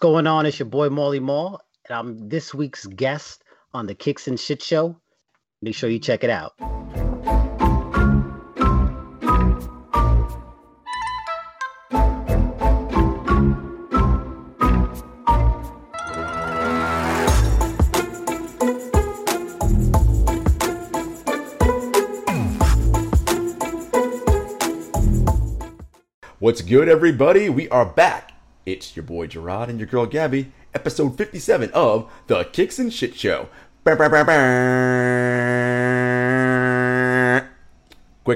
Going on? It's your boy Molly Mall, and I'm this week's guest on the Kicks and Shit Show. Make sure you check it out. What's good, everybody? We are back. It's your boy Gerard and your girl Gabby, episode 57 of The Kicks and Shit Show. Quick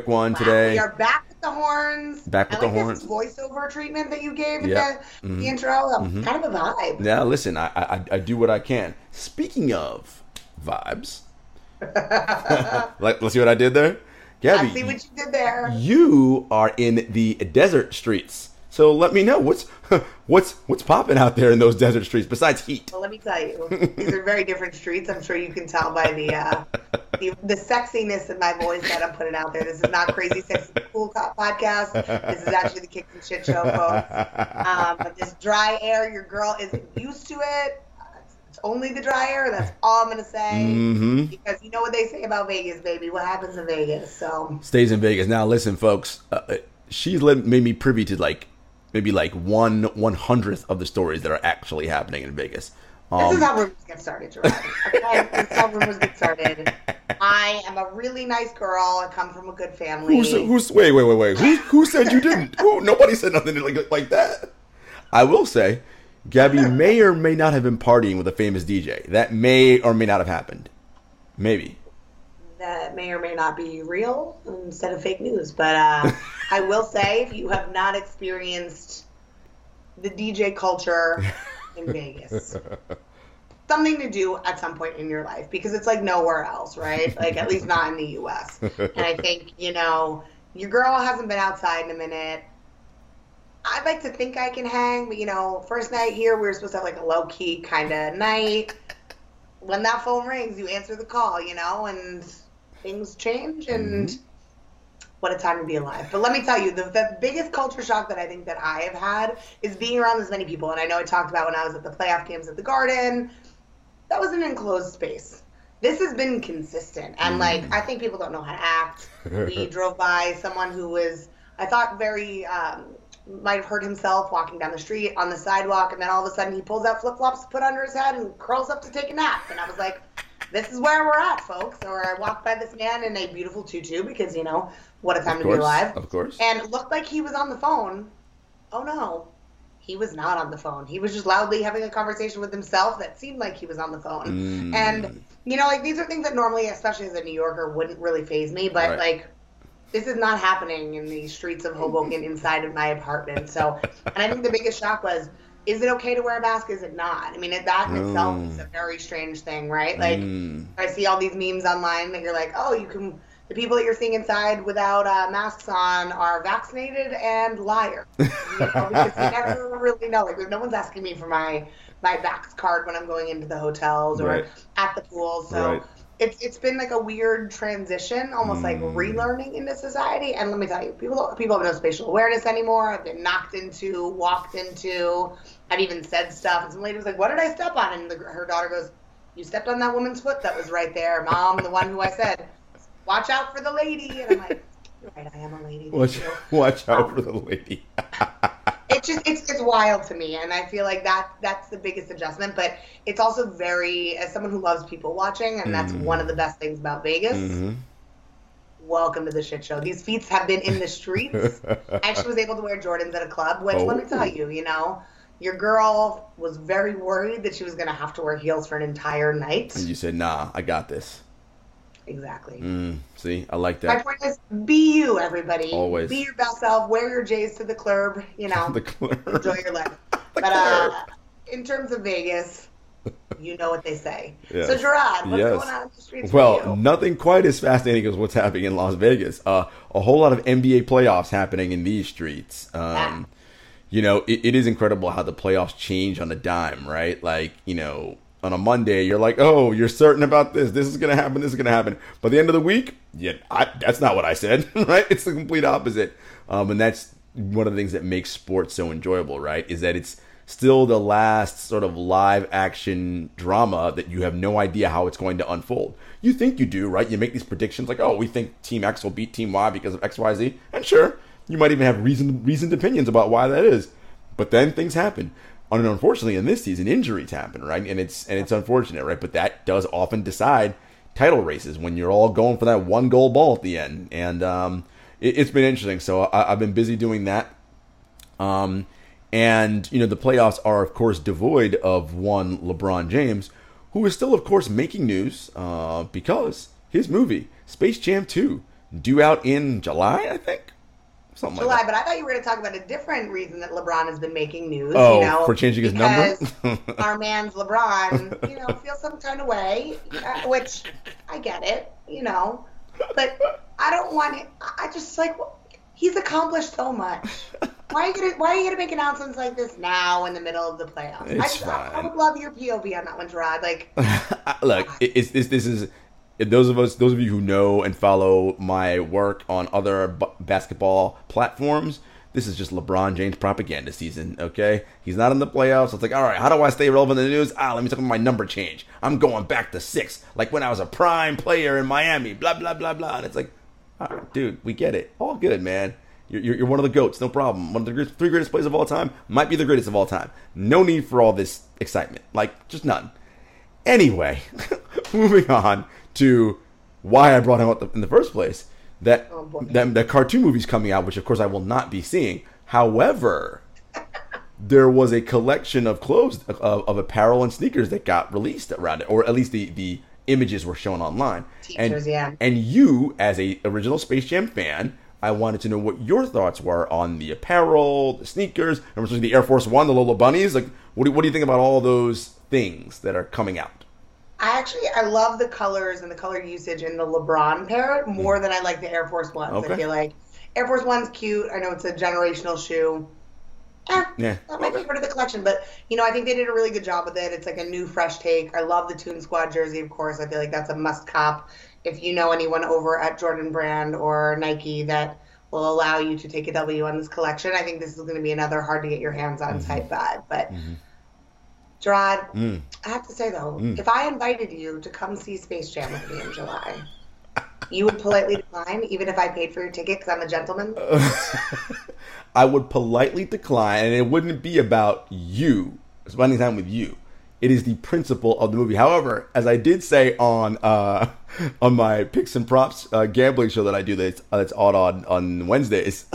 one Wow, today. We are back with the horns. Back with I the horns. Voiceover treatment that you gave Yeah. at the, the intro. Um, Kind of a vibe. Now, listen, I, I I do what I can. Speaking of vibes, Let, let's see what I did there. Gabby, I see what you did there. you are in the desert streets. So let me know what's what's what's popping out there in those desert streets besides heat. Well, let me tell you, these are very different streets. I'm sure you can tell by the uh, the, the sexiness in my voice that I'm putting out there. This is not crazy sexy cool cop podcast. This is actually the Kicks and Shit Show, folks. Um, but this dry air, your girl isn't used to it. It's only the dry air. That's all I'm gonna say. Mm-hmm. Because you know what they say about Vegas, baby. What happens in Vegas? So Stays in Vegas. Now listen, folks. Uh, uh, she's made me privy to like maybe like one one hundredth of the stories that are actually happening in Vegas. This Um, is how rumors get started, Gerard. Okay, this is how rumors get started. I am a really nice girl. I come from a good family. Who's, who's wait wait wait wait who who said you didn't? Who nobody said nothing like like that. I will say, Gabby may or may not have been partying with a famous DJ. That may or may not have happened. Maybe. That may or may not be real instead of fake news. But uh, I will say, if you have not experienced the DJ culture in Vegas, something to do at some point in your life because it's like nowhere else, right? like at least not in the US. and I think, you know, your girl hasn't been outside in a minute. I'd like to think I can hang, but you know, first night here, we were supposed to have like a low key kind of night. When that phone rings, you answer the call, you know, and things change and mm-hmm. what a time to be alive. But let me tell you, the, the biggest culture shock that I think that I have had is being around this many people. And I know I talked about when I was at the playoff games at the Garden. That was an enclosed space. This has been consistent. And like, mm. I think people don't know how to act. we drove by someone who was, I thought, very um, might have hurt himself walking down the street on the sidewalk, and then all of a sudden he pulls out flip flops to put under his head and curls up to take a nap. And I was like, this is where we're at, folks. Or I walked by this man in a beautiful tutu because, you know, what a time of to be alive. Of course. And it looked like he was on the phone. Oh no, he was not on the phone. He was just loudly having a conversation with himself that seemed like he was on the phone. Mm. And, you know, like these are things that normally, especially as a New Yorker, wouldn't really phase me. But, right. like, this is not happening in the streets of Hoboken inside of my apartment. So, and I think the biggest shock was, is it okay to wear a mask? Is it not? I mean, that in itself is a very strange thing, right? Like, mm. I see all these memes online that you're like, oh, you can. The people that you're seeing inside without uh, masks on are vaccinated and liars. You know, because you never really know. Like, no one's asking me for my my vax card when I'm going into the hotels or right. at the pool. So. Right it's it's been like a weird transition, almost mm. like relearning into society. And let me tell you, people people have no spatial awareness anymore. I've been knocked into, walked into. I've even said stuff, and some lady was like, "What did I step on?" And the, her daughter goes, "You stepped on that woman's foot that was right there, mom, the one who I said, watch out for the lady." And I'm like, "Right, I am a lady." Watch, watch out for the lady. it's just it's it's wild to me, and I feel like that that's the biggest adjustment. But it's also very as someone who loves people watching, and that's mm-hmm. one of the best things about Vegas. Mm-hmm. Welcome to the shit show. These feet have been in the streets. I actually was able to wear Jordans at a club, which oh. let me tell oh. you, you know, your girl was very worried that she was going to have to wear heels for an entire night. And you said, "Nah, I got this." Exactly. Mm, see, I like that. My point is, be you, everybody. Always. Be your best self. Wear your J's to the club. You know, the club. Enjoy your life. but uh, in terms of Vegas, you know what they say. Yes. So, Gerard, what's yes. going on in the streets? Well, nothing quite as fascinating as what's happening in Las Vegas. Uh, a whole lot of NBA playoffs happening in these streets. Um, ah. You know, it, it is incredible how the playoffs change on a dime, right? Like, you know, on a Monday, you're like, oh, you're certain about this. This is going to happen. This is going to happen. By the end of the week, yeah, I, that's not what I said, right? It's the complete opposite. Um, and that's one of the things that makes sports so enjoyable, right? Is that it's still the last sort of live action drama that you have no idea how it's going to unfold. You think you do, right? You make these predictions like, oh, we think Team X will beat Team Y because of X, Y, Z. And sure, you might even have reasoned, reasoned opinions about why that is. But then things happen and unfortunately in this season injuries happen right? And it's and it's unfortunate right? But that does often decide title races when you're all going for that one goal ball at the end. And um, it, has been interesting. So I, have been busy doing that. Um, and you know the playoffs are of course devoid of one lebron james who is still of course making news uh, because his movie space jam 2 due out in july i think Something July, like but I thought you were going to talk about a different reason that LeBron has been making news. Oh, you know, for changing his number. our man's LeBron, you know, feels some kind of way, uh, which I get it, you know, but I don't want it. I just like he's accomplished so much. Why are you gonna Why are you gonna make announcements like this now in the middle of the playoffs? It's I, fine. I, I would love your POV on that one, Gerard. Like, look, it's, it's, this is those of us, those of you who know and follow my work on other b- basketball platforms, this is just LeBron James propaganda season. Okay, he's not in the playoffs. It's like, all right, how do I stay relevant in the news? Ah, let me talk about my number change. I'm going back to six, like when I was a prime player in Miami. Blah blah blah blah. And it's like, dude, we get it. All good, man. You're, you're one of the goats, no problem. One of the three greatest players of all time might be the greatest of all time. No need for all this excitement, like just none. Anyway, moving on to why I brought him up in the first place. That, oh that that cartoon movie's coming out, which of course I will not be seeing. However, there was a collection of clothes of, of, apparel and sneakers that got released around it, or at least the the images were shown online. Teachers, and, yeah. And you, as a original Space Jam fan, I wanted to know what your thoughts were on the apparel, the sneakers, and especially the Air Force One, the Lola Bunnies. Like, what do, what do you think about all those things that are coming out? I actually I love the colors and the color usage in the LeBron pair more mm. than I like the Air Force Ones. Okay. I feel like Air Force One's cute. I know it's a generational shoe. Eh, Yeah. Not my favorite of the collection, but you know, I think they did a really good job with it. It's like a new, fresh take. I love the Toon Squad jersey, of course. I feel like that's a must cop. If you know anyone over at Jordan Brand or Nike that will allow you to take a W on this collection, I think this is going to be another hard to get your hands on mm-hmm. type vibe. But mm-hmm. Gerard, I have to say though, if I invited you to come see Space Jam with me in July, you would politely decline, even if I paid for your ticket because I'm a gentleman. I would politely decline, and it wouldn't be about you spending time with you. It is the principle of the movie. However, as I did say on uh, on my picks and props uh, gambling show that I do that's uh, that's odd on on Wednesdays.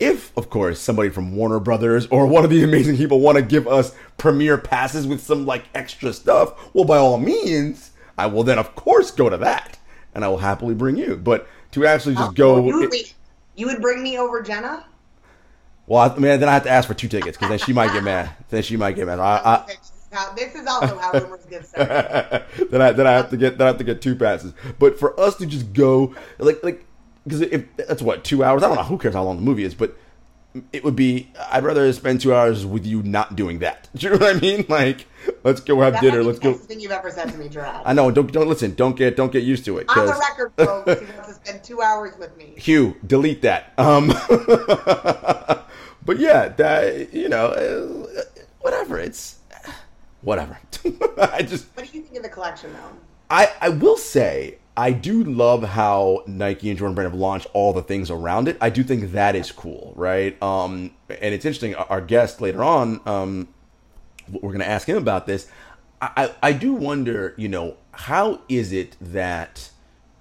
If, of course, somebody from Warner Brothers or one of the amazing people want to give us premiere passes with some like extra stuff, well, by all means, I will then, of course, go to that, and I will happily bring you. But to actually just oh, go, You would, wait, you would bring me over Jenna? well, I mean, then I have to ask for two tickets because then she might get mad. Then she might get mad. I, This is this is also how rumors get started. Then I then I have to get then I have to get two passes. But for us to just go like like because if that's what two hours, I don't know who cares how long the movie is, but it would be I'd rather spend two hours with you not doing that. Do you know what I mean? Like let's go have That dinner. Let's the go. thing you've ever said to me, Gerard. I know. Don't don't listen. Don't get don't get used to it. On the record, folks, he wants to spend two hours with me. Hugh, delete that. Um, but yeah, that you know, uh, whatever. It's whatever. I just What do you think of the collection, though? I, I will say I do love how Nike and Jordan Brand have launched all the things around it. I do think that is cool, right? Um, and it's interesting. Our guest later on, um, we're going to ask him about this. I, I I do wonder, you know, how is it that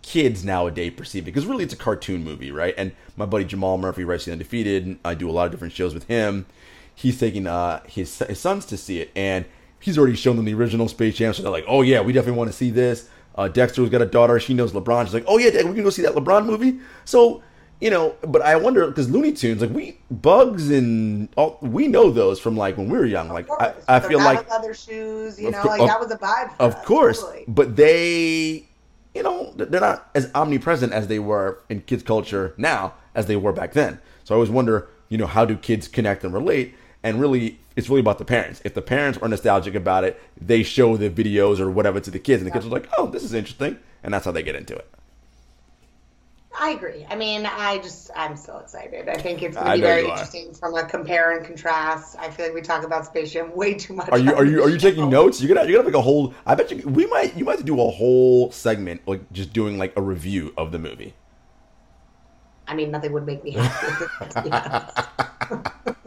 kids nowadays perceive it? Because really, it's a cartoon movie, right? And my buddy Jamal Murphy, writes the Undefeated. I do a lot of different shows with him. He's taking uh, his his sons to see it, and he's already shown them the original Space Jam. So they're like, "Oh yeah, we definitely want to see this." Uh, Dexter's got a daughter; she knows LeBron. She's like, "Oh yeah, Dad, we can go see that LeBron movie." So you know, but I wonder because Looney Tunes, like we Bugs and all, we know those from like when we were young. Like I, I feel like leather shoes, you Of know, cour- like of- that was a vibe. For of us, course, totally. but they, you know, they're not as omnipresent as they were in kids' culture now as they were back then. So I always wonder, you know, how do kids connect and relate? And really, it's really about the parents. If the parents are nostalgic about it, they show the videos or whatever to the kids, and the kids are like, "Oh, this is interesting," and that's how they get into it. I agree. I mean, I just, I'm so excited. I think it's going to be very interesting from a compare and contrast. I feel like we talk about Space Jam way too much. Are you are you are you taking notes? You're gonna you're gonna make a whole. I bet you we might you might do a whole segment like just doing like a review of the movie. I mean, nothing would make me happy.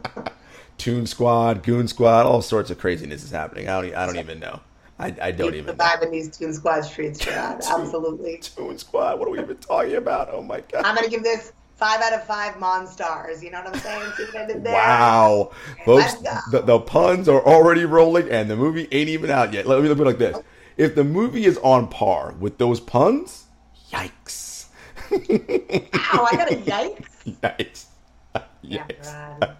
to. Toon Squad, Goon Squad, all sorts of craziness is happening. I don't I don't even know. I, I don't Keep even know. vibe in these Toon Squad streets, Gerard. Absolutely. Toon Squad. What are we even talking about? Oh my god! I'm going to give this five out of five Monstars. You know what I'm saying? See what I did there? Wow, folks, the, the puns are already rolling, and the movie ain't even out yet. Let me look at it like this: if the movie is on par with those puns, yikes! Ow, I got a yikes. yikes! Yikes! Gerard.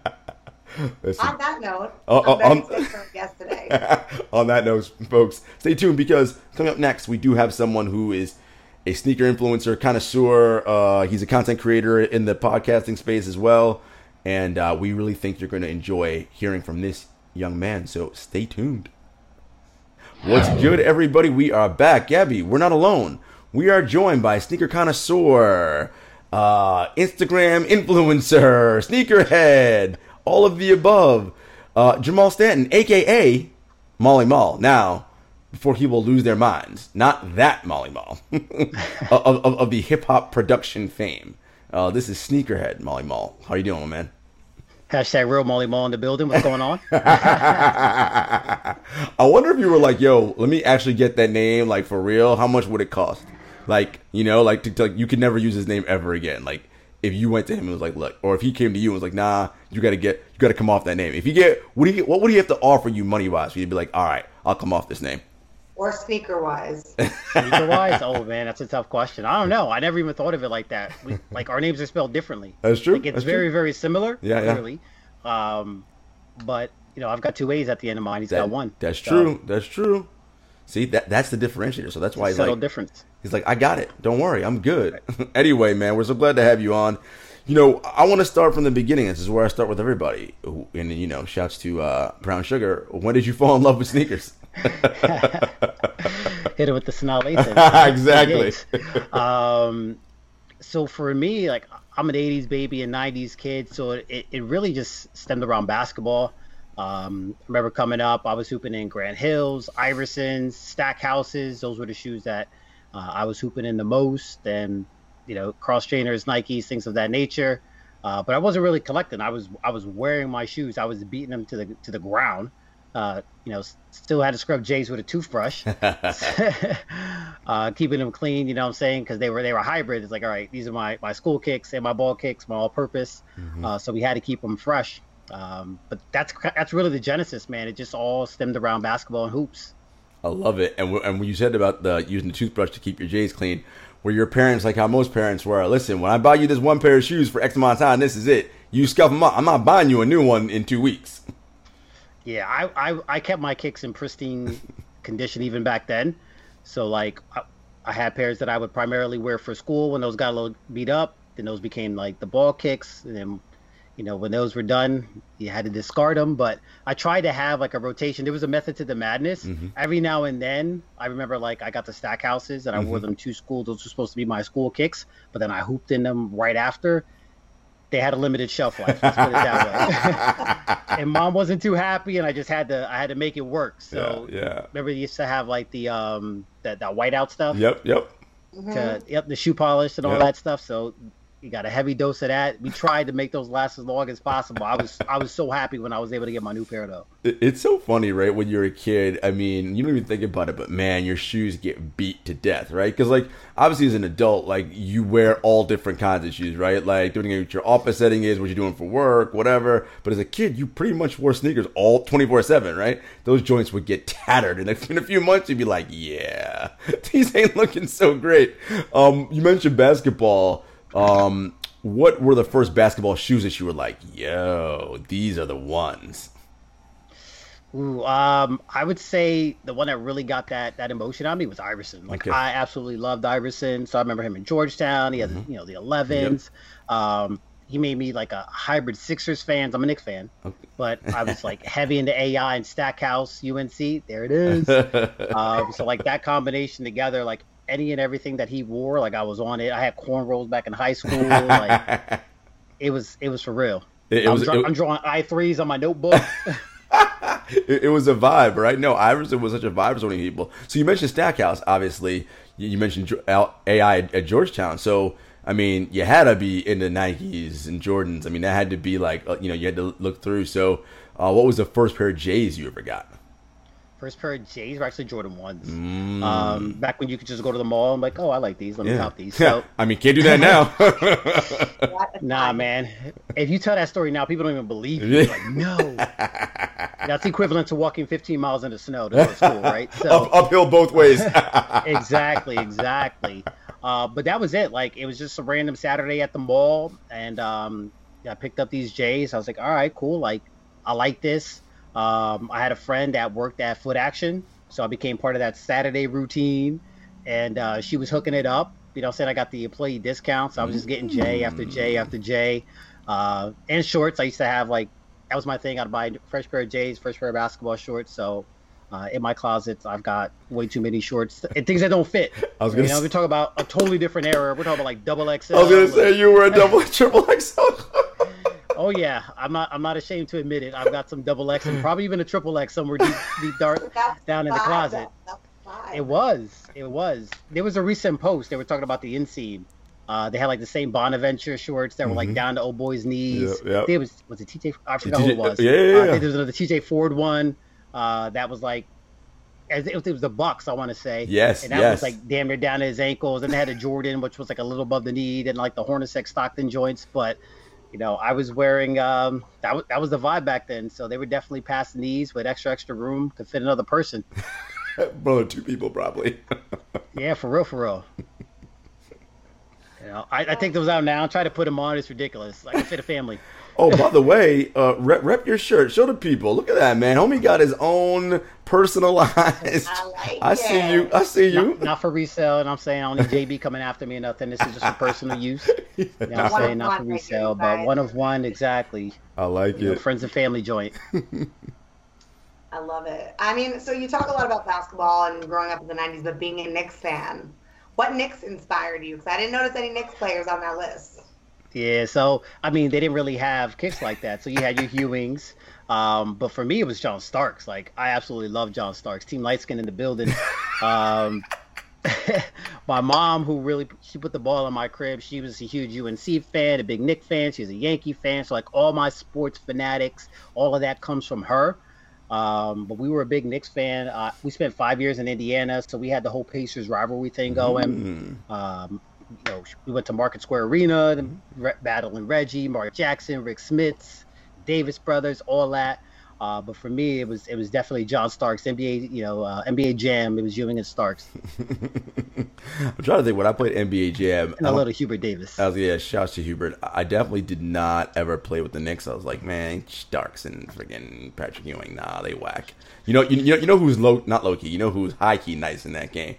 Listen, On that note, Uh, uh, um, excited for our guest today. on that note, folks, stay tuned because coming up next, we do have someone who is a sneaker influencer, connoisseur. Uh, he's a content creator in the podcasting space as well. And uh, we really think you're going to enjoy hearing from this young man. So stay tuned. What's good, everybody? We are back. Gabby, we're not alone. We are joined by sneaker connoisseur, uh, Instagram influencer, sneakerhead, all of the above, uh, Jamal Stanton, aka Molly Mall. Now, before people lose their minds, not that Molly Mall of, of, of the hip hop production fame. Uh, this is Sneakerhead Molly Mall. How you doing, man? Hashtag real Molly Mall in the building. What's going on? I wonder if you were like, "Yo, let me actually get that name, like for real. How much would it cost? Like, you know, like to, to like, you could never use his name ever again. Like, if you went to him and was like, look, or if he came to you and was like, nah, you got to get, you got to come off that name. If you get, what do you, what would he have to offer you money wise? For you to be like, all right, I'll come off this name. or sneaker wise. Sneaker wise? Oh man, that's a tough question. I don't know. I never even thought of it like that. We, like our names are spelled differently. That's true. Like it's That's very, true. very similar. Yeah, yeah. Um, but you know, I've got two A's at the end of mine. He's That- got one. That's So, true. That's true. See that that's the differentiator. So that's why he's subtle like difference. he's like I got it. Don't worry, I'm good. anyway, man, we're so glad to have you on. You know, I want to start from the beginning. This is where I start with everybody. And you know, shouts to uh, Brown Sugar. When did you fall in love with sneakers? Hit it with the Laces. Exactly. um, so for me, like I'm an '80s baby and '90s kid, so it, it really just stemmed around basketball. Um, I remember coming up, I was hooping in Grant Hills, Iversons, Stackhouses. Those were the shoes that uh, I was hooping in the most, and you know, cross trainers, Nikes, things of that nature. Uh, but I wasn't really collecting. I was I was wearing my shoes. I was beating them to the to the ground. Uh, you know, still had to scrub J's with a toothbrush, uh, keeping them clean. You know what I'm saying? Because they were they were hybrid. It's like, all right, these are my my school kicks and my ball kicks, my all-purpose. Uh, so we had to keep them fresh. Um, but that's that's really the genesis, man. It just all stemmed around basketball and hoops. I love it. And, and when you said about the using the toothbrush to keep your J's clean, were your parents like how most parents were? Listen, when I buy you this one pair of shoes for X amount of time, this is it. You scuff them up. I'm not buying you a new one in two weeks. Yeah, I, I, I kept my kicks in pristine condition even back then. So like I, I had pairs that I would primarily wear for school when those got a little beat up. Then those became like the ball kicks, and then you know when those were done, you had to discard them. But I tried to have like a rotation. There was a method to the madness. Mm-hmm. Every now and then, I remember like I got the Stackhouses and I wore mm-hmm. them to school. Those were supposed to be my school kicks, but then I hooped in them right after. They had a limited shelf life. Let's put it that way. and mom wasn't too happy, and I just had to I had to make it work. So Yeah, yeah. remember they used to have like the um that that whiteout stuff Yep, yep. Mm-hmm. to yep the shoe polish and all Yep. that stuff. So you got a heavy dose of that. We tried to make those last as long as possible. I was I was so happy when I was able to get my new pair though. It's so funny, right? When you're a kid, I mean, you don't even think about it, but man, your shoes get beat to death, right? Because, like, obviously, as an adult, like, you wear all different kinds of shoes, right? Like, depending on what your office setting is, what you're doing for work, whatever. But as a kid, you pretty much wore sneakers all 24 7, right? Those joints would get tattered. And in a few months, you'd be like, yeah, these ain't looking so great. Um, you mentioned basketball. Um, what were the first basketball shoes that you were like, yo, these are the ones? Ooh, um, I would say the one that really got that that emotion on me was Iverson. Like Okay. I absolutely loved Iverson. So I remember him in Georgetown. He had Mm-hmm. you know the 11s. Um, he made me like a hybrid Sixers fan. I'm a Knicks fan, but I was like heavy into AI and Stackhouse, UNC. There it is. um, so like that combination together, like any and everything that he wore, like I was on it. I had cornrows back in high school. Like it was it was for real. It- it I'm, was- it- I'm drawing I threes on my notebook. it, it was a vibe, right? No, Iverson was such a vibe for so many people. So you mentioned Stackhouse, obviously. You, you mentioned AI at, at Georgetown. So I mean, you had to be into Nikes and Jordans. I mean, that had to be like uh, you know you had to look through. So, uh, what was the first pair of J's you ever got? First pair of J's were actually Jordan ones. Um, back when you could just go to the mall and like, oh, I like these. Let me cop these. So I mean, can't do that now. nah, man. If you tell that story now, people don't even believe you. Like, no. That's equivalent to walking 15 miles in the snow to go to school, right? So Up, uphill both ways. exactly, exactly. Uh, but that was it. Like it was just a random Saturday at the mall, and um, I picked up these J's. I was like, all right, cool. Like I like this. Um, I had a friend that worked at Foot Action, so I became part of that Saturday routine, and uh, she was hooking it up. You know, saying I got the employee discounts. I was just getting J after J after J, uh, and shorts. I used to have like that was my thing. I'd buy fresh pair of J's, fresh pair of basketball shorts. So uh, in my closet, I've got way too many shorts and things that don't fit. I was gonna you know, s- we're talking about a totally different era. We're talking about like double XL. I was gonna say you were a double triple XL. Oh yeah, I'm not. I'm not ashamed to admit it. I've got some double X and probably even a triple X somewhere deep, deep dark That's down in the closet. It was. It was. There was a recent post. They were talking about the inseam. Uh, they had like the same Bonaventure shorts that were like down to old boys' knees. Yep, yep. There was was it TJ? I forgot TJ who it was. yeah, yeah, Uh, yeah. think there was another TJ Ford one. Uh, that was like. As it was, it was the Bucks, I want to say. Yes, and that yes. was like damn near down to his ankles. And they had a Jordan, which was like a little above the knee, and like the Hornacek Stockton joints. But you know, I was wearing um, that was that was the vibe back then. So they were definitely past knees with extra extra room to fit another person. Brother, two people probably. Yeah, for real, for real. You know, I, I take those out now. Try to put them on. It's ridiculous. Like said, a family. Oh, by the way, uh, rep, rep your shirt. Show the people. Look at that, man. Homie got his own personalized. I like I see you. I see you. Not, not for resale, and I'm saying I don't need JB coming after me or nothing. This is just for personal use. You know what I'm One saying? Not for resale, but one of one exactly. I like You know, friends and family joint. I love it. I mean, so you talk a lot about basketball and growing up in the 90s, but being a Knicks fan. What Knicks inspired you? Because I didn't notice any Knicks players on that list. Yeah, so I mean, they didn't really have kicks like that. So you had your Ewings, um, but for me, it was John Starks. Like I absolutely love John Starks. Team Lightskin in the building. Um, my mom, who really she put the ball in my crib, she was a huge UNC fan, a big Knick fan. She was a Yankee fan. So like all my sports fanatics, all of that comes from her. Um, but we were a big Knicks fan. Uh, we spent five years in Indiana, so we had the whole Pacers rivalry thing going. Um, you know, we went to Market Square Arena, and re- battling Reggie, Mark Jackson, Rick Smits, Davis brothers, all that. Uh, but for me, it was it was definitely John Starks, NBA, you know, uh, NBA Jam. It was Ewing and Starks, I'm trying to think when I played NBA Jam. and a little Hubert Davis. I was yeah, shouts to Hubert. I definitely did not ever play with the Knicks. I was like, man, Starks and friggin' Patrick Ewing, nah, they whack. You know, you, you know, you know who's low, not low key. You know who's high key nice in that game.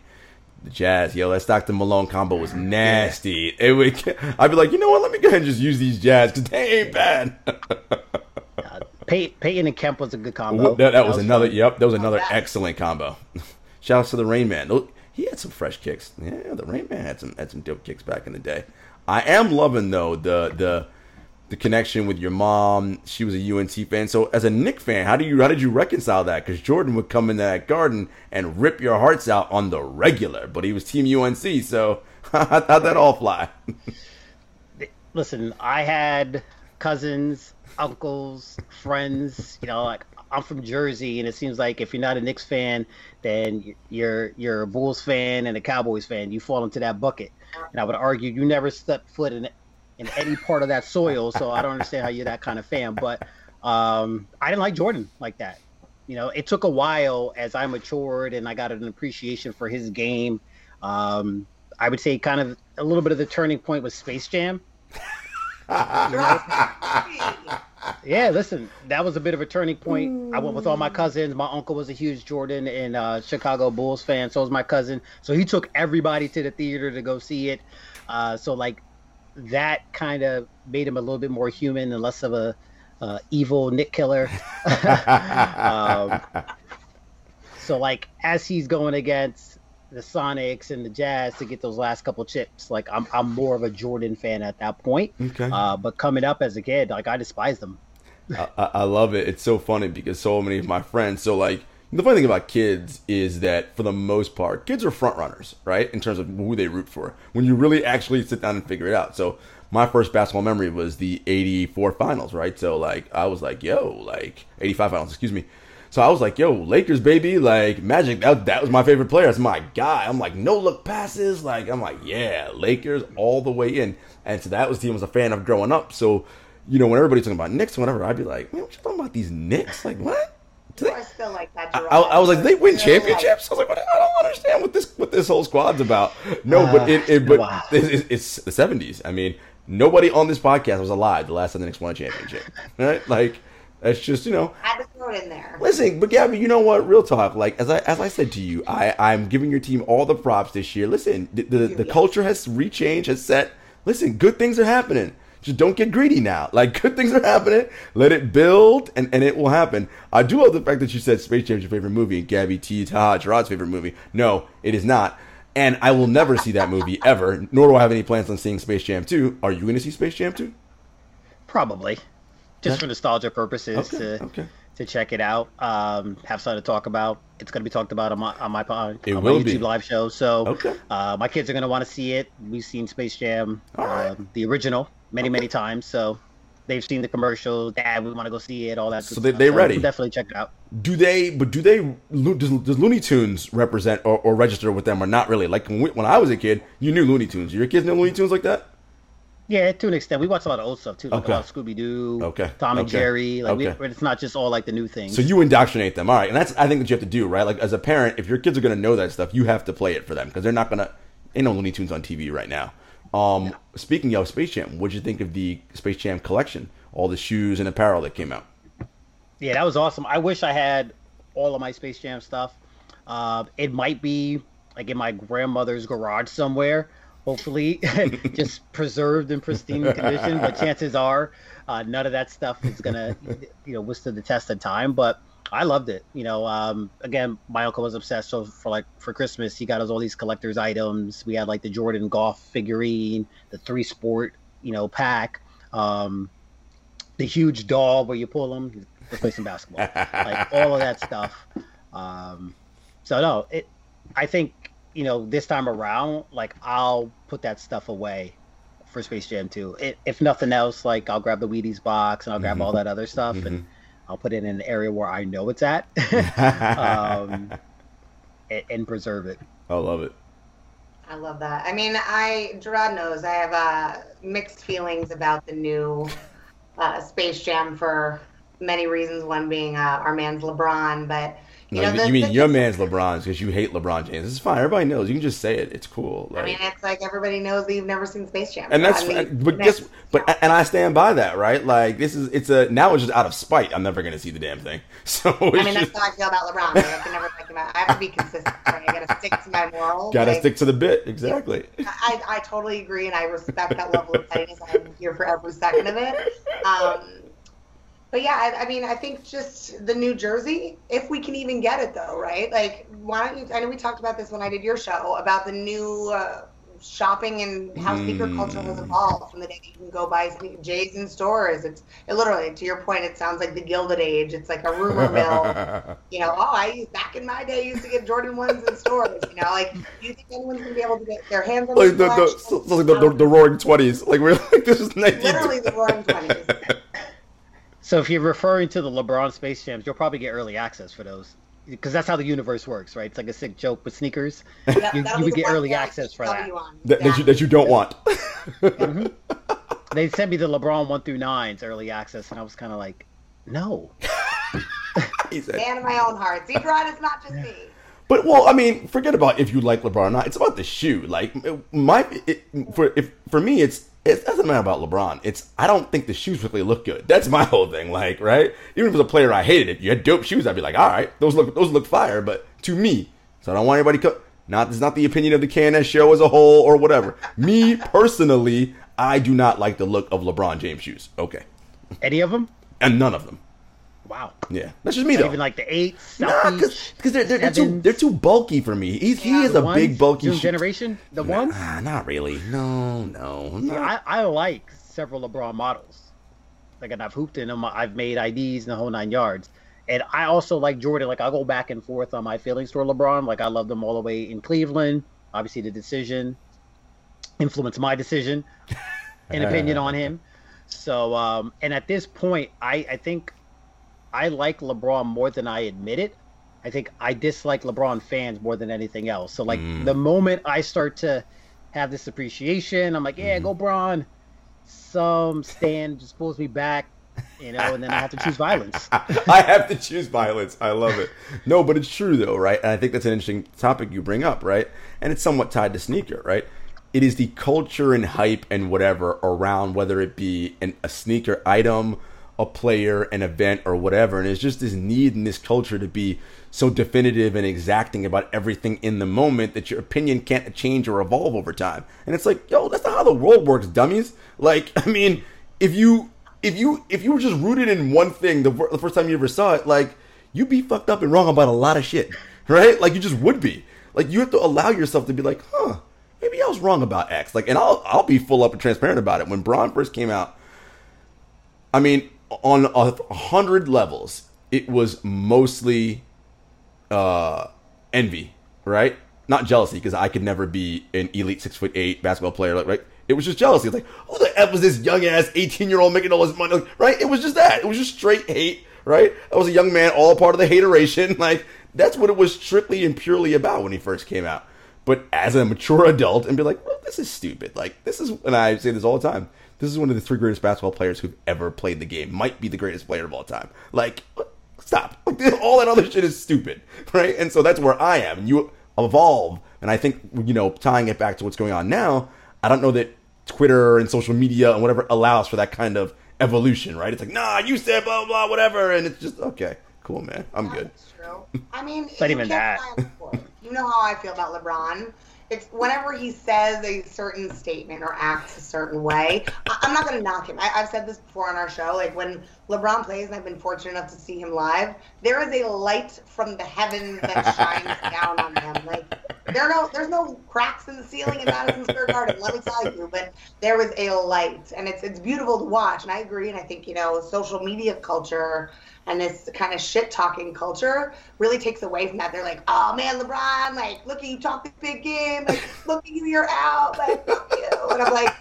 The Jazz, yo, that Stockton Malone combo was nasty. It would, I'd be like, you know what? Let me go ahead and just use these Jazz because they ain't bad. Uh, Pey- Payton and Kemp was a good combo. that, that was another. fun. Yep, that was another excellent combo. Shout out to the Rain Man. He had some fresh kicks. Yeah, the Rain Man had some had some dope kicks back in the day. I am loving though the the the connection with your mom. She was a UNC fan. So as a Knick fan, how do you how did you reconcile that? Because Jordan would come into that garden and rip your hearts out on the regular, but he was Team UNC. So how'd that all fly? listen, I had cousins, uncles, friends. You know, like I'm from Jersey, and it seems like if you're not a Knicks fan, then you're you're a Bulls fan and a Cowboys fan. You fall into that bucket. And I would argue you never stepped foot in in any part of that soil, so I don't understand how you're that kind of fan. But um, I didn't like Jordan like that. You know, it took a while as I matured and I got an appreciation for his game. Um, I would say kind of a little bit of the turning point was Space Jam. Yeah, listen, that was a bit of a turning point. I went with all my cousins. My uncle was a huge Jordan and uh, Chicago Bulls fan. So was my cousin. So he took everybody to the theater to go see it. Uh, so like that kind of made him a little bit more human and less of a uh, evil Knick killer. um, so like as he's going against the Sonics and the Jazz to get those last couple chips, like I'm I'm more of a Jordan fan at that point. Okay. Uh, but coming up as a kid, like I despise them. I, I I love it. It's so funny because so many of my friends. So like the funny thing about kids is that for the most part, kids are front runners, right? In terms of who they root for. When you really actually sit down and figure it out. So my first basketball memory was the '84 finals, right? So like I was like, yo, like '85 finals, excuse me. So I was like, yo, Lakers, baby, like Magic, that, that was my favorite player. That's my guy. I'm like, no look passes. Like, I'm like, yeah, Lakers all the way in. And so that was the team I was a fan of growing up. So, you know, when everybody's talking about Knicks or whatever, I'd be like, man, what you talking about these Knicks? Like, what? They- are still like that, I, I, I was like, they win championships. I was like, what, I don't understand what this what this whole squad's about. No, but uh, it, it but wow. it's, it's the seventies. I mean, nobody on this podcast was alive the last time the Knicks won a championship, right? Like, that's just you know. Had to throw it in there. Listen, but Gabby, you know what? Real talk. Like as I as I said to you, I I'm giving your team all the props this year. Listen, the the, the culture has rechanged, has set. Listen, good things are happening. Just don't get greedy now. Like good things are happening. Let it build, and, and it will happen. I do love the fact that you said Space Jam is your favorite movie, and Gabby T. Ta Gerard's favorite movie. No, it is not. And I will never see that movie ever. Nor do I have any plans on seeing Space Jam 2. Are you going to see Space Jam 2? Probably, just for nostalgia purposes Okay, to okay. To check it out. Um, have something to talk about. It's going to be talked about on my on my on, It on my YouTube be. live show. So Okay. uh, my kids are going to want to see it. We've seen Space Jam, right. um, the original, many many times. So they've seen the commercial. Dad, we want to go see it. All that. So they- they ready. we'll definitely check it out. Do they? But do they? Does, does Looney Tunes represent or, or register with them, or not really? Like when, we, when I was a kid, you knew Looney Tunes. Your kids know Looney Tunes like that? Yeah, to an extent. We watch a lot of old stuff too, like Okay. a lot of Scooby Doo, Okay, Tom and okay, Jerry. Like okay. we, it's not just all like the new things. So you indoctrinate them, all right? And that's I think that you have to do, right? Like as a parent, if your kids are going to know that stuff, you have to play it for them because they're not going to. Ain't no Looney Tunes on TV right now. Um, yeah. Speaking of Space Jam, what did you think of the Space Jam collection? All the shoes and apparel that came out. Yeah, that was awesome. I wish I had all of my Space Jam stuff. Uh, it might be like in my grandmother's garage somewhere, hopefully, just preserved in pristine condition. But chances are, uh, none of that stuff is gonna, you know, withstand the test of time. But I loved it. You know, um, again, my uncle was obsessed. So for like for Christmas, he got us all these collector's items. We had like the Jordan golf figurine, the three sport, you know, pack, um, the huge doll where you pull them, to play some basketball, like all of that stuff. Um, so no, it. I think you know this time around, like I'll put that stuff away for Space Jam 2. It, if nothing else, like I'll grab the Wheaties box and I'll grab mm-hmm. all that other stuff mm-hmm. and I'll put it in an area where I know it's at, um, and, and, preserve it. I love it. I love that. I mean, I Gerard knows I have uh, mixed feelings about the new uh, Space Jam for many reasons. One being uh, our man's LeBron, but you, know, the, you mean the, your man's LeBron's because you hate LeBron James. It's fine. Everybody knows. You can just say it. It's cool. Like, I mean, it's like everybody knows that you've never seen Space Jam. And that's, I mean, but guess, but and I stand by that, right? Like this is, it's a now it's just out of spite. I'm never going to see the damn thing. So I mean, just... that's how I feel about LeBron. Like, I can never like him out. I have to be consistent. Right? I got to stick to my morals. Got to like, stick to the bit. Exactly. I, I totally agree, and I respect that level of pettiness. I'm here for every second of it. Um, but yeah, I, I, mean, I think just the New Jersey, if we can even get it though, right? Like, why don't you? I know we talked about this when I did your show about the new uh, shopping and how mm. sneaker culture has evolved from the day you can go buy J's in stores. It's it literally, to your point, it sounds like the Gilded Age. It's like a rumor mill. you know, oh, I used back in my day used to get Jordan ones in stores. You know, like, do you think anyone's gonna be able to get their hands on like the, the, so, so like the, the, the, Roaring Twenties? Like we're like this is 19- literally the Roaring Twenties. So if you're referring to the LeBron Space Jams, you'll probably get early access for those because that's how the universe works, right? It's like a sick joke with sneakers. Yeah, you, you would get early access for that. That, that, you, that you don't want. mm-hmm. They sent me the LeBron one through nines early access, and I was kind of like, no. said, Man of my own heart. See, is not just me. But well, I mean, forget about if you like LeBron or not. It's about the shoe. Like my, it, for if for me, it's it doesn't matter about LeBron. It's I don't think the shoes really look good. That's my whole thing. Like, right? Even if it was a player I hated, if you had dope shoes, I'd be like, all right, those look those look fire. But to me, so I don't want anybody. Co- not it's not the opinion of the KNS show as a whole or whatever. me personally, I do not like the look of LeBron James shoes. Okay. Any of them? And none of them. Wow. Yeah, that's just me though. Even like the eight, nah, because they're, they're, they're, too they're too bulky for me. He's, he is a ones, big bulky new generation. The nah, ones? Not really. No, no. See, I, I like several LeBron models. Like, and I've hooped in them. I've made IDs in the whole nine yards. And I also like Jordan. Like, I go back and forth on my feelings toward LeBron. Like, I love them all the way in Cleveland. Obviously, the decision influenced my decision and opinion on him. So, um, and at this point, I, I think I like LeBron more than I admit it. I think I dislike LeBron fans more than anything else. So like mm. the moment I start to have this appreciation, I'm like, yeah, mm. go Bron. Some stand just pulls me back, you know, and then I have to choose violence. I have to choose violence. I love it. No, but it's true though, right? And I think that's an interesting topic you bring up, right? And it's somewhat tied to sneaker, right? It is the culture and hype and whatever around whether it be an, a sneaker item a player, an event, or whatever. And it's just this need in this culture to be so definitive and exacting about everything in the moment that your opinion can't change or evolve over time. And it's like, yo, that's not how the world works, dummies. Like, I mean, if you if you if you were just rooted in one thing the, the first time you ever saw it, like you'd be fucked up and wrong about a lot of shit, right? Like you just would be. Like you have to allow yourself to be like, huh, maybe I was wrong about X. Like, and I'll I'll be full up and transparent about it. When Bron first came out, I mean, on a hundred levels, it was mostly uh, envy, right? Not jealousy, because I could never be an elite six foot eight basketball player, like right? It was just jealousy. It's like, who the f was this young ass eighteen year old making all this money, right? It was just that. It was just straight hate, right? I was a young man, all part of the hateration. Like that's what it was strictly and purely about when he first came out. But as a mature adult, and be like, well, this is stupid. Like this is, and I say this all the time this is one of the three greatest basketball players who've ever played the game. Might be the greatest player of all time. Like, stop. all that other shit is stupid, right? And so that's where I am. And you evolve, and I think you know, tying it back to what's going on now. I don't know that Twitter and social media and whatever allows for that kind of evolution, right? It's like, nah, you said blah blah blah whatever, and it's just okay, cool, man, I'm good. That's true. I mean, Not even that. buy a sport. You know how I feel about LeBron. It's whenever he says a certain statement or acts a certain way. I- I'm not going to knock him. I- I've said this before on our show. Like when LeBron plays, and I've been fortunate enough to see him live. There is a light from the heavens that shines down on him. Like there are no, there's no cracks in the ceiling in Madison Square Garden. Let me tell you, but there was a light, and it's it's beautiful to watch. And I agree. And I think you know, social media culture and this kind of shit talking culture really takes away from that. They're like, oh man, LeBron, like, look at you talk this big game, like, look at you, you're out, like, fuck you. And I'm like,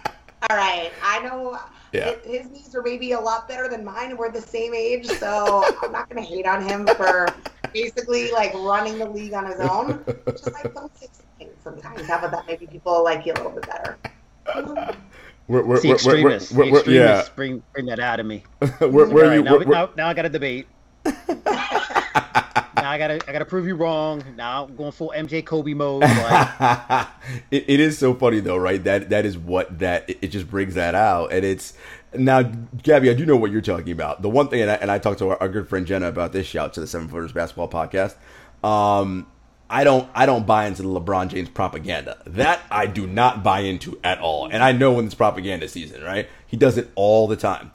all right, I know Yeah. his knees are maybe a lot better than mine, and we're the same age, so I'm not gonna hate on him for basically like running the league on his own. Just like don't say things sometimes. How about that? Maybe people like you a little bit better. We're, the extremists. we're- the extremists bring bring that out of me. yeah. where, where All are you? right, now, now, now I got to debate. now I gotta I gotta prove you wrong. Now I'm going full MJ Kobe mode. Like, it, it is so funny though, right? That that is what that it, it just brings that out, and it's now, Gabby. I do know what you're talking about. The one thing, and I, and I talked to our, our good friend Jenna about this. Shout out to the Seven Footers Basketball Podcast. Um, I don't I don't buy into the LeBron James propaganda. That I do not buy into at all. And I know when it's propaganda season, right? He does it all the time.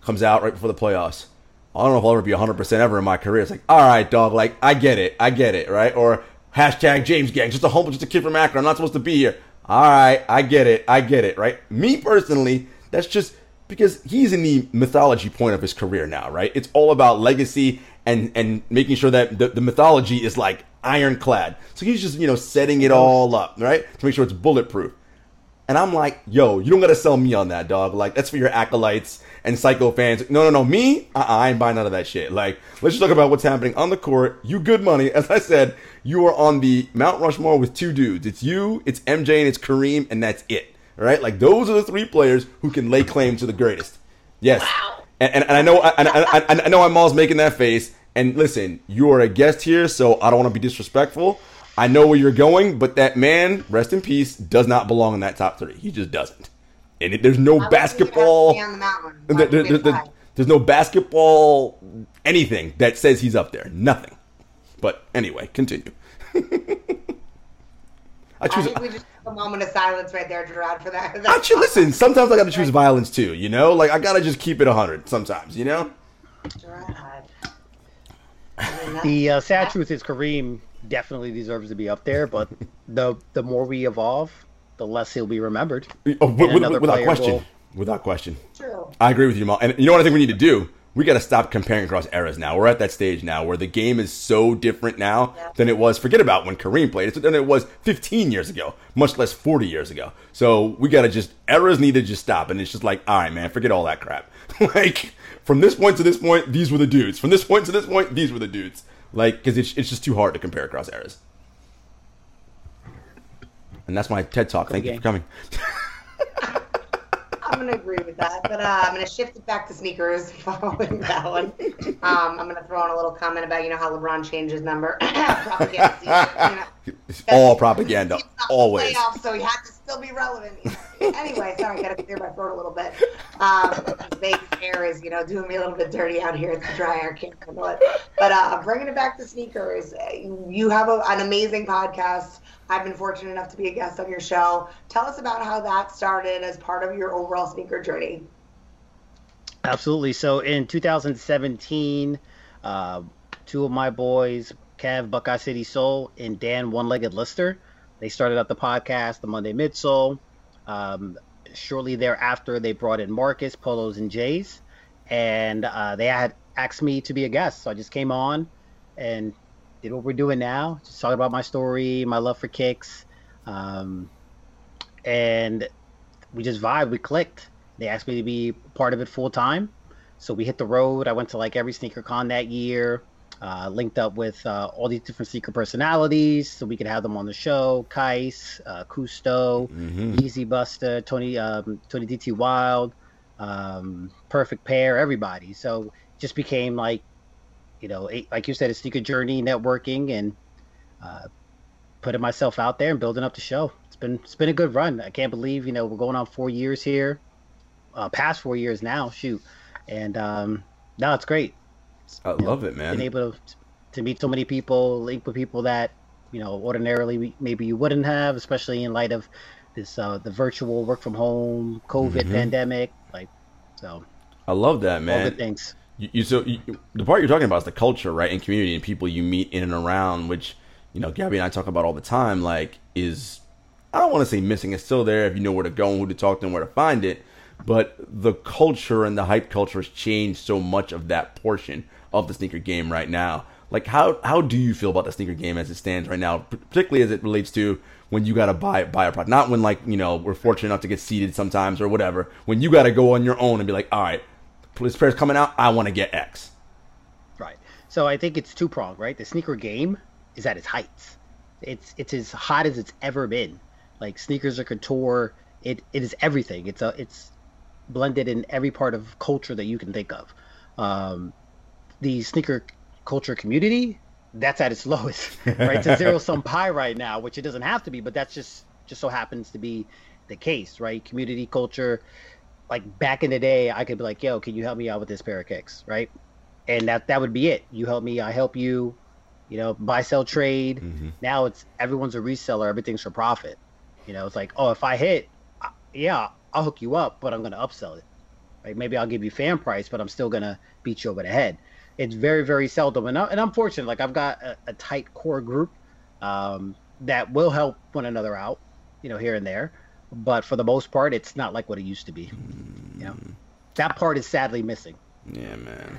Comes out right before the playoffs. I don't know if I'll ever be 100% ever in my career. It's like, all right, dog, like, I get it. I get it, right? Or hashtag James Gang, just a humble, just a kid from Akron. I'm not supposed to be here. All right, I get it. I get it, right? Me personally, that's just because he's in the mythology point of his career now, right? It's all about legacy and, and making sure that the, the mythology is like ironclad. So he's just, you know, setting it all up, right? To make sure it's bulletproof. And I'm like, yo, you don't gotta sell me on that, dog. Like, that's for your acolytes and psycho fans. No, no, no, me, uh-uh, I ain't buying none of that shit. Like, let's just talk about what's happening on the court. You good money. As I said, you are on the Mount Rushmore with two dudes. It's you, it's MJ, and it's Kareem, and that's it. All right? Like, those are the three players who can lay claim to the greatest. Yes. And, and, and I know, and, and, and I know making that face. And listen, you are a guest here, so I don't want to be disrespectful. I know where you're going, but that man, rest in peace, does not belong in that top three. He just doesn't. And it, there's no I basketball. wouldn't even have to be on the mountain. there- there- there- there's no basketball anything that says he's up there. Nothing. But anyway, continue. I I choose. think we just a moment of silence right there, Gerard, for that. I choose. Listen, sometimes I got to choose violence too. You know, like I gotta just keep it hundred. Sometimes, you know. Gerard. I mean, that- the uh, sad truth is Kareem definitely deserves to be up there, but the the more we evolve, the less he'll be remembered. Oh, with- with- without question. will- Without question. True. I agree with you, Mal. And you know what I think we need to do? We got to stop comparing across eras now. We're at that stage now where the game is so different now Yeah. than it was. Forget about when Kareem played. It's than it was 15 years ago, much less 40 years ago. So we got to just eras need to just stop. And it's just like, all right, man, forget all that crap. like from this point to this point, these were the dudes. From this point to this point, these were the dudes. Like because it's it's just too hard to compare across eras. And that's my TED talk. Thank you for coming. I'm gonna agree with that, but uh, I'm gonna shift it back to sneakers following that one. Um, I'm gonna throw in a little comment about you know how LeBron changed his number. Propaganda you know. It's all propaganda, He's not in the always. playoffs, so he had to still be relevant. you know. Anyway, sorry, I gotta clear my throat a little bit. Um, air is, you know, doing me a little bit dirty out here at the dry air camp. But, but uh, bringing it back to sneakers, uh, you have a, an amazing podcast. I've been fortunate enough to be a guest on your show. Tell us about how that started as part of your overall sneaker journey. Absolutely. So in 2017, uh, two of my boys, Kev Buckeye City Soul and Dan One Legged Lister, they started up the podcast, the Monday Midsole. Um, shortly thereafter, they brought in Marcus, Polos, and Jays, and uh, they had asked me to be a guest. So I just came on and did what we're doing now, just talking about my story, my love for kicks, um, and we just vibed, we clicked. They asked me to be part of it full time. So we hit the road. I went to like every sneaker con that year, uh, linked up with uh, all these different secret personalities so we could have them on the show. Kais, uh, Cousteau, Easy Buster, Tony, um, Tony DT Wild, um, Perfect Pair, everybody. So just became like, you know, a, like you said, a sneaker journey, networking, and uh, putting myself out there and building up the show. It's it's been it's been a good run. I can't believe you know we're going on four years here, uh, past four years now. Shoot, and um, no, it's great. I You know, love it, man. Been able to, to meet so many people, link with people that you know ordinarily maybe you wouldn't have, especially in light of this uh, the virtual work from home, COVID Mm-hmm. pandemic. Like, so I love that, man. all man. good things. You, you so you, the part you're talking about is the culture, right, and community and people you meet in and around, which you know Gabby and I talk about all the time. Like, is I don't want to say missing. It's still there if you know where to go and who to talk to and where to find it. But the culture and the hype culture has changed so much of that portion of the sneaker game right now. Like, how how do you feel about the sneaker game as it stands right now, particularly as it relates to when you gotta buy buy a product? Not when like you know we're fortunate enough to get seated sometimes or whatever. When you gotta go on your own and be like, all right, this pair's coming out, I want to get X. Right. So I think it's two pronged, right? The sneaker game is at its heights. It's it's as hot as it's ever been. Like sneakers are couture. It it is everything. It's a it's blended in every part of culture that you can think of. Um, the sneaker culture community that's at its lowest, right? It's a zero sum pie right now, which it doesn't have to be, but that's just just so happens to be the case, right? Community culture. Like back in the day, I could be like, "Yo, can you help me out with this pair of kicks?" Right? and that that would be it. You help me, I help you. You know, buy, sell, trade. Mm-hmm. Now it's everyone's a reseller. Everything's for profit. You know, it's like, oh, if I hit, yeah, I'll hook you up, but I'm gonna upsell it. Like maybe I'll give you fan price, but I'm still gonna beat you over the head. It's very very seldom, and, I, and I'm fortunate. Like I've got a, a tight core group um, that will help one another out. You know, here and there, but for the most part, it's not like what it used to be. You know, that part is sadly missing. Yeah, man.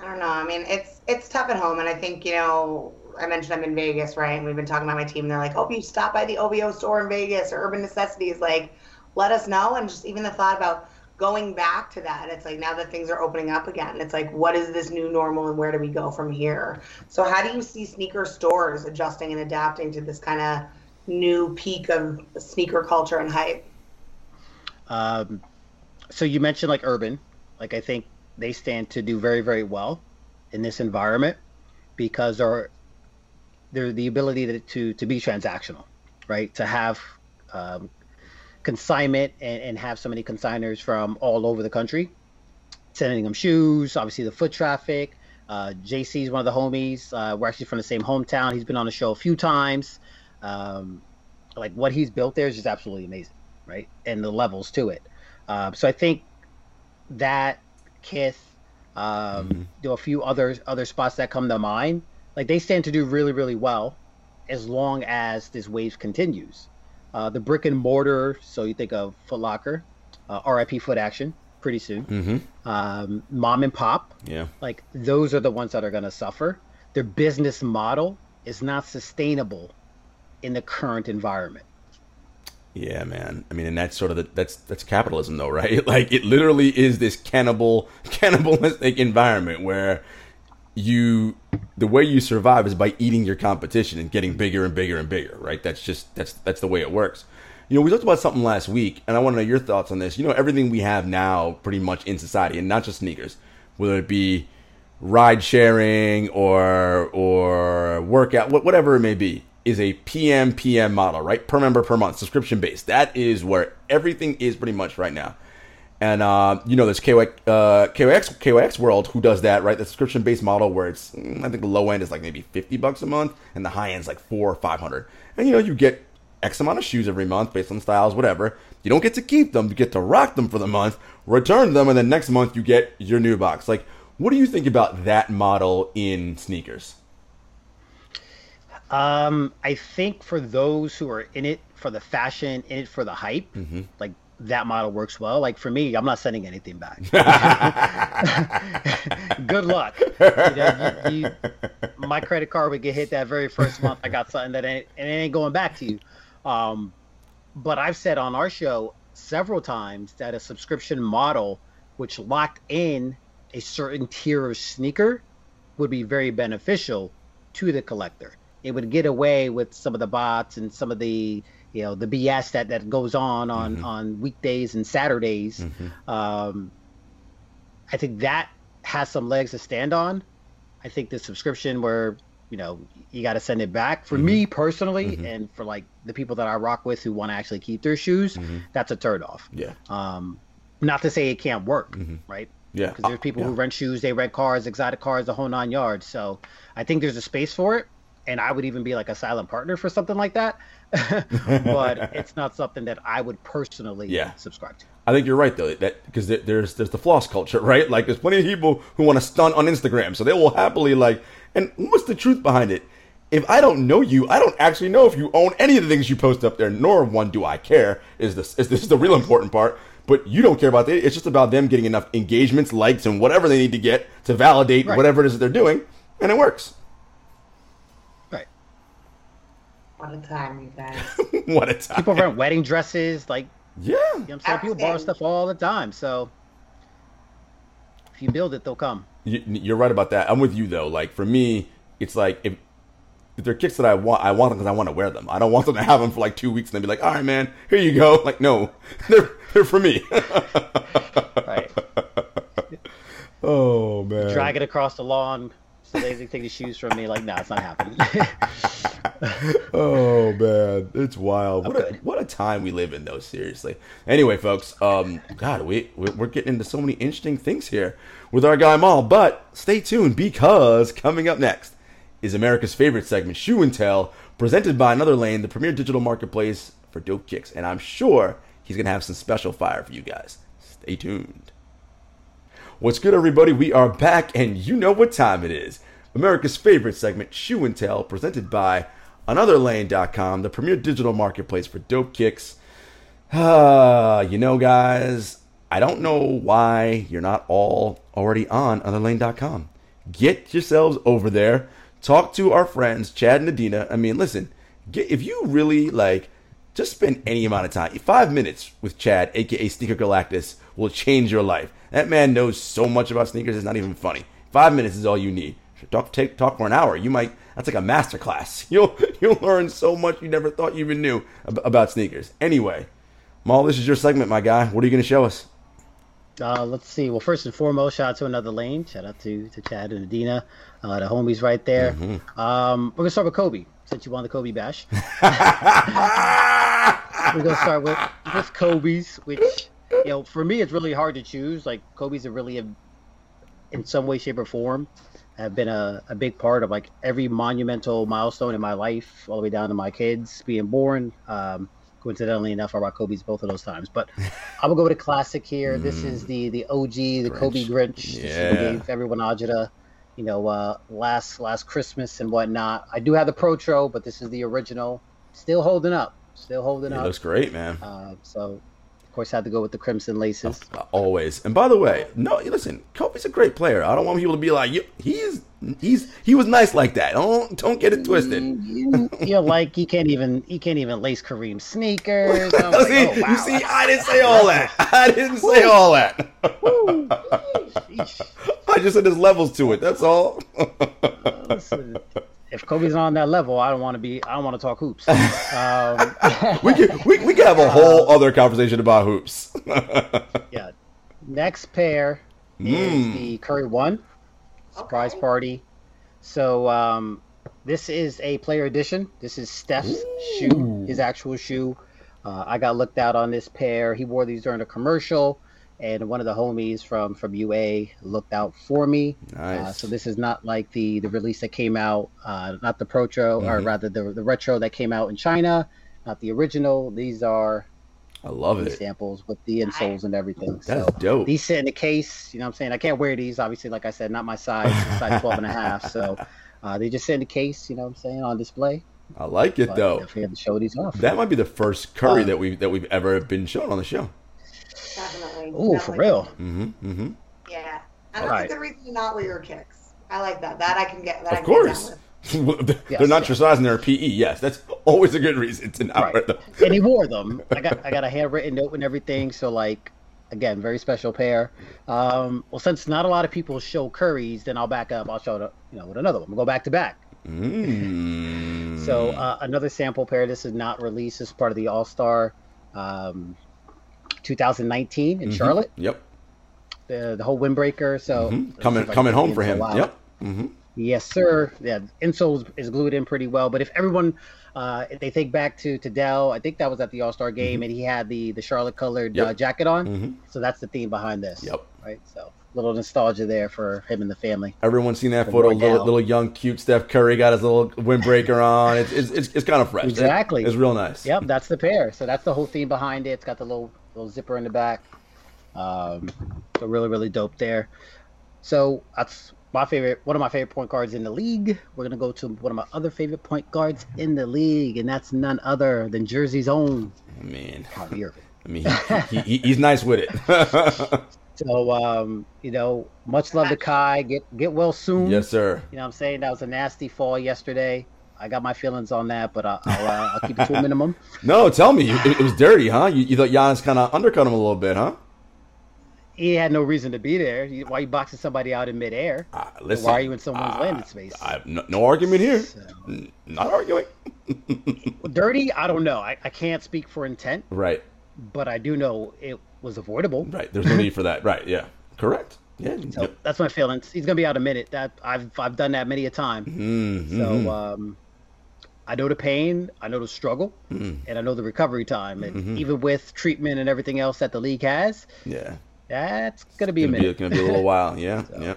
I don't know. I mean, it's it's tough at home, and I think you know. I mentioned I'm in Vegas, right? And we've been talking about my team. They're like, "Hope you stop by the OVO store in Vegas or Urban Necessities." Like, let us know. And just even the thought about going back to that, it's like now that things are opening up again, it's like, what is this new normal, and where do we go from here? So, how do you see sneaker stores adjusting and adapting to this kind of new peak of sneaker culture and hype? Um, so you mentioned like urban, like I think they stand to do very very well in this environment because they're they're the ability to to, to be transactional, right? To have um, consignment and, and have so many consigners from all over the country sending them shoes. Obviously, the foot traffic. Uh, JC is one of the homies. Uh, we're actually from the same hometown. He's been on the show a few times. Um, like what he's built there is just absolutely amazing, right? And the levels to it. Uh, so I think that Kith, um, do a few other other spots that come to mind. Like they stand to do really really well, as long as this wave continues. Uh, the brick and mortar, so you think of Foot Locker, uh, RIP Foot Action, pretty soon. Mm-hmm. Um, mom and pop, Yeah. like those are the ones that are going to suffer. Their business model is not sustainable in the current environment. Yeah, man. I mean, and that's sort of the, that's that's capitalism, though, right? Like it literally is this cannibal cannibalistic environment where you the way you survive is by eating your competition and getting bigger and bigger and bigger, right? That's just that's that's the way it works. You know, we talked about something last week, and I want to know your thoughts on this. You know, everything we have now, pretty much in society, and not just sneakers, whether it be ride sharing or or workout, whatever it may be, is a PM PM model, right? Per member per month, subscription based. That is where everything is pretty much right now. And uh, you know, there's KY, uh, KYX KYX World who does that, right? The subscription based model where it's mm, I think the low end is like maybe fifty bucks a month, and the high end is like four or five hundred. And you know, you get X amount of shoes every month based on styles, whatever. You don't get to keep them; you get to rock them for the month, return them, and then next month you get your new box. Like, what do you think about that model in sneakers? Um, I think for those who are in it for the fashion, in it for the hype, like that model works well. Like for me, I'm not sending anything back. Good luck. You know, you, you, my credit card would get hit that very first month. I got something that ain't, and it ain't going back to you. Um, but I've said on our show several times that a subscription model, which locked in a certain tier of sneaker, would be very beneficial to the collector. It would get away with some of the bots and some of the you know the BS that that goes on on mm-hmm. on weekdays and Saturdays. Mm-hmm. Um, I think that has some legs to stand on. I think the subscription where you know, you got to send it back. For me mm-hmm. personally, and for like the people that I rock with who want to actually keep their shoes, that's a turn off. Yeah. Um, not to say it can't work, right? Yeah. Because there's people who Yeah. rent shoes, they rent cars, exotic cars, the whole nine yards. So I think there's a space for it, and I would even be like a silent partner for something like that. but it's not something that I would personally Yeah. subscribe to. I think you're right though that because there, there's there's the floss culture, right? Like there's plenty of people who want to stunt on Instagram, so they will happily like. And what's the truth behind it? If I don't know you, I don't actually know if you own any of the things you post up there. Nor one do I care. Is this is this is the real important part? But you don't care about that. It's just about them getting enough engagements, likes, and whatever they need to get to validate Right. whatever it is that they're doing, and it works. Right. What a time, you guys. what a time! People rent wedding dresses, like yeah, you know what I'm saying? People borrow stuff all the time. So if you build it, they'll come. You- You're right about that. I'm with you though. Like for me, it's like if, if they're kicks that I want, I want them because I want to wear them. I don't want them to have them for like two weeks and then be like, "All right, man, here you go." Like, no, they're they're for me. Right. oh man, Drag it across the lawn so they can take the shoes from me. Like, no, it's not happening. Oh man, it's wild. What a, what a time we live in, though. Seriously. Anyway, folks, um, God, we we- we're getting into so many interesting things here with our guy Maul. But stay tuned because coming up next is America's favorite segment, Shoe and Tell, presented by Another Lane, the premier digital marketplace for dope kicks, and I'm sure he's gonna have some special fire for you guys. Stay tuned. What's good, everybody? We are back, and you know what time it is. America's favorite segment, Shoe and Tell, presented by AnotherLane.com, the premier digital marketplace for dope kicks. Ah, you know, guys, I don't know why you're not all already on AnotherLane.com. Get yourselves over there. Talk to our friends, Chad and Adina. I mean, listen, get, if you really like, just spend any amount of time. Five minutes with Chad, aka Sneaker Galactus, will change your life. That man knows so much about sneakers; it's not even funny. Five minutes is all you need. Talk, take, talk for an hour. You might. That's like a master class. You'll you'll learn so much you never thought you even knew ab- about sneakers. Anyway, Maul, this is your segment, my guy. What are you going to show us? Uh, let's see. Well, first and foremost, shout out to another lane. Shout out to, to Chad and Adina, uh, the homies right there. Um, we're gonna start with Kobe since you won the Kobe bash. we're gonna start with with Kobe's, which you know for me it's really hard to choose. Like Kobe's are really a, in some way, shape, or form have been a, a big part of like every monumental milestone in my life, all the way down to my kids being born. Um, coincidentally enough, I rock Kobe's both of those times. But I'm gonna go with a classic here. This is the the OG, the Kobe Grinch. This Yeah. gave everyone Ajita, you know, uh, last last Christmas and whatnot. I do have the Protro, but this is the original. Still holding up. Still holding It up. looks great, man. Uh, so, of course, had to go with the crimson laces. Uh, Always. And by the way, no, listen, Kobe's a great player. I don't want people to be like, "You- he's he's he was nice like that. Don't don't get it twisted. you know, like he can't even he can't even lace Kareem sneakers. I'm like, oh, wow, you see, I didn't say all that. I didn't say all that. I just said there's levels to it. That's all. Listen, if Kobe's on that level, I don't want to be. I don't want to talk hoops. Um, we can we, we can have a whole other conversation about hoops. yeah. Next pair is the Curry One surprise Okay. party. So um, this is a player edition. This is Steph's shoe, his actual shoe. Uh, I got looked out on this pair. He wore these during a commercial, and one of the homies from from UA looked out for me. Uh, Nice. so this is not like the the release that came out, uh, not the Protro, or rather the the retro that came out in China, not the original. These are I love it. samples with the insoles and everything. That's so dope. these sit in the case. You know what I'm saying? I can't wear these. Obviously, like I said, not my size, size 12 and a half. So uh, they just sit in the case, you know what I'm saying, on display. I like it But though. Definitely have to show these off. That might be the first Curry Uh, that we that we've ever been shown on the show. Definitely. Ooh, for definitely. real. Mm-hmm. Mm-hmm. Yeah. And Right. that's a good reason to not wear your kicks. I like that. That I can get. That I Of can course. with. they're Yes, not yes. your size and they're PE. Yes, that's always a good reason to not wear them. and he wore them. I got I got a handwritten note and everything. So like, again, very special pair. Um, well, since not a lot of people show Curry's, then I'll back up. I'll show it, you know, with another one. We'll go back to back. Mm. So uh, another sample pair. This is not released. This is part of the All Star um, 2019 in Mhm. Charlotte. Yep. The the whole windbreaker. So Mhm. Coming like coming home for him. Yep. hmm Yes, sir. Yeah, insole is glued in pretty well. But if everyone, uh, if they think back to to Dell, I think that was at the All Star game, Mm-hmm. and he had the the Charlotte colored uh, jacket on. Mhm. So that's the theme behind this. Yep. Right. So little nostalgia there for him and the family. Everyone's seen that For photo. Little, little young, cute Steph Curry got his little windbreaker on. It's it's, it's, it's kind of fresh. Exactly. it's real nice. Yep, that's the pair. So that's the whole theme behind it. It's got the little little zipper in the back. Um, so really, really dope there. So that's my favorite, one of my favorite point guards in the league. We're gonna go to one of my other favorite point guards in the league, and that's none other than Jersey's own I mean, Kyrie Irving. I mean, he, he, he, he's nice with it. So um, you know, much love to Kai. Get get well soon. yes, sir. You know what I'm saying? That was a nasty fall yesterday. I got my feelings on that, but I'll, I'll, uh, I'll keep it to a minimum. No, tell me, it, it was dirty, huh? You, you thought Giannis kind of undercut him a little bit, huh? He had no reason to be there. Why are you boxing somebody out in midair? Uh, listen, Why are you in someone's uh, landing space? I have no, no argument here. N- Not arguing. Dirty? I don't know. I, I can't speak for intent, Right, but I do know it was avoidable. right. There's no need for that. Right, yeah. Correct. Yeah. So that's my feelings. He's gonna be out a minute. That I've I've done that many a time. Mm-hmm. So um, I know the pain, I know the struggle, Mm-hmm. and I know the recovery time. And even with treatment and everything else that the league has, yeah. that's gonna be a Gonna be, minute. gonna be a little while. Yeah, yeah.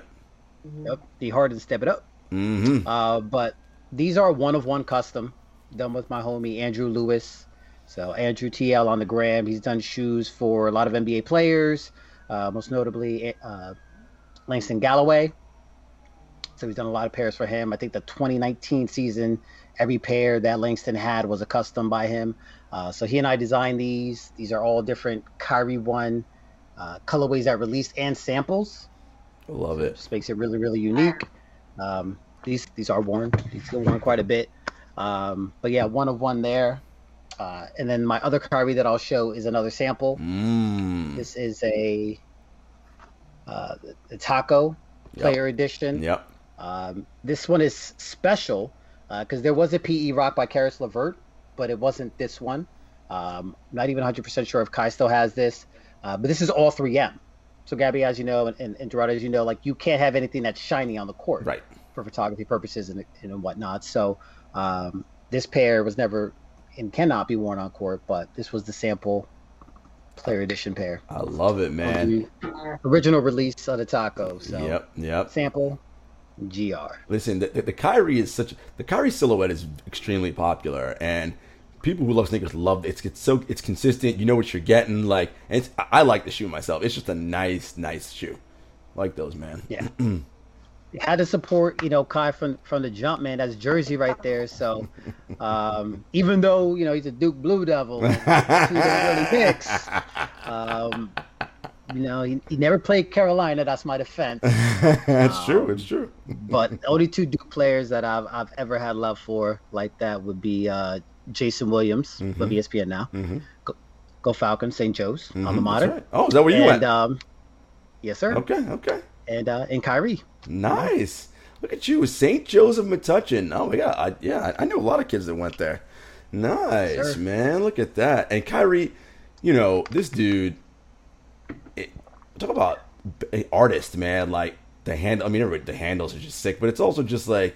Yep, be hard to step it up. Mm-hmm. Uh, but these are one of one custom done with my homie Andrew Lewis. So Andrew TL on the gram. He's done shoes for a lot of NBA players, uh, most notably uh, Langston Galloway. So he's done a lot of pairs for him. I think the 2019 season, every pair that Langston had was a custom by him. Uh, so he and I designed these. These are all different Kyrie One uh, colorways that released and samples Love it. just makes it really really unique. Um, these these are worn. These get worn quite a bit. Um, but yeah, one of one there. Uh, and then my other Kyrie that I'll show is another sample. Mm. This is a uh, the Taco Player Edition. Yep. Um, this one is special because there was a PE Rock by Caris LeVert, but it wasn't this one. Um, not even 100% sure if Kai still has this, uh, but this is all 3M. So, Gabby, as you know, and, and, and Dorado, as you know, like you can't have anything that's shiny on the court Right. for photography purposes and, and whatnot. So, um, this pair was never and cannot be worn on court, but this was the sample player edition pair. I love it, man. Original release of the Taco. So, Yep. Yep. sample GR. Listen, the, the, the Kyrie is such the Kyrie silhouette is extremely popular, and people who love sneakers love it. It's, it's so it's consistent. You know what you're getting. Like, and it's, I I like the shoe myself. It's just a nice, nice shoe. Like those, man. Yeah. had to support, you know, Kai from from the jump, man. That's Jersey right there. So, um, even though you know he's a Duke Blue Devil, and the two don't really mix. Um, you know, he, he never played Carolina. That's my defense. it's true. It's true. But the only two Duke players that I've I've ever had love for like that would be uh, Jason Williams of E ESPN now. Go, go Falcons, St. Joe's, alma That's mater. right. Oh, is that where you and went? um, yes, sir. okay. Okay. And uh, and Kyrie. Nice. Look at you, St. Joseph Metuchen. Oh my god, I, yeah, I, I knew a lot of kids that went there. Nice, Sure. man. Look at that. And Kyrie, you know, this dude. Talk about artist, man. Like the hand. I mean, the handles are just sick, but it's also just like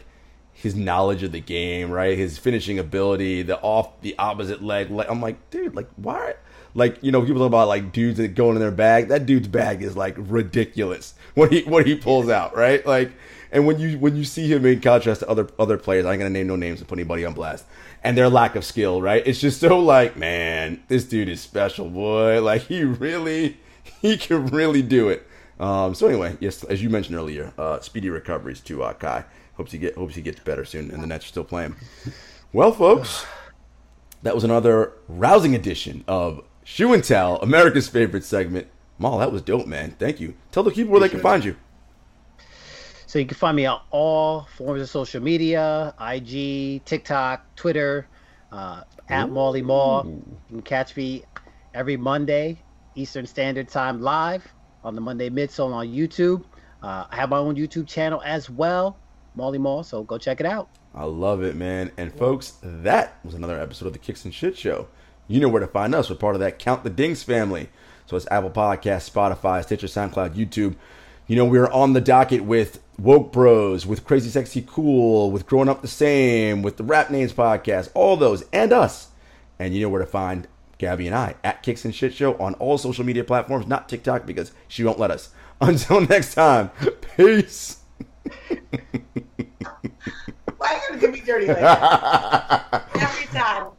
his knowledge of the game, right? His finishing ability, the off, the opposite leg. Like I'm like, dude, like why? Like you know, people talk about like dudes that go in their bag. That dude's bag is like ridiculous. What he what he pulls out, right? Like, and when you when you see him in contrast to other other players, I ain't gonna name no names and put anybody on blast, and their lack of skill, right? It's just so like, man, this dude is special, boy. Like he really, he can really do it. Um, so anyway, yes, as you mentioned earlier, uh, speedy recoveries to uh, Kai. Hopes he get hopes he gets better soon, and the Nets are still playing. Well, folks, that was another rousing edition of Shoe and Tell, America's favorite segment. Maul, that was dope, man. Thank you. Tell the people where they can find you. So you can find me on all forms of social media: IG, TikTok, Twitter, uh, at Molly Maw. You can catch me every Monday Eastern Standard Time live on the Monday Midsole on YouTube. Uh, I have my own YouTube channel as well, Molly Mall, So go check it out. I love it, man. And folks, that was another episode of the Kicks and Shit Show. You know where to find us. We're part of that Count the Dings family. So it's Apple Podcast, Spotify, Stitcher, SoundCloud, YouTube. You know, we're on the docket with Woke Bros, with Crazy Sexy Cool, with Growing Up the Same, with the Rap Names podcast, all those, and us. And you know where to find Gabby and I at Kicks and Shit Show on all social media platforms, not TikTok because she won't let us. Until next time, peace. Why are you gonna dirty like that?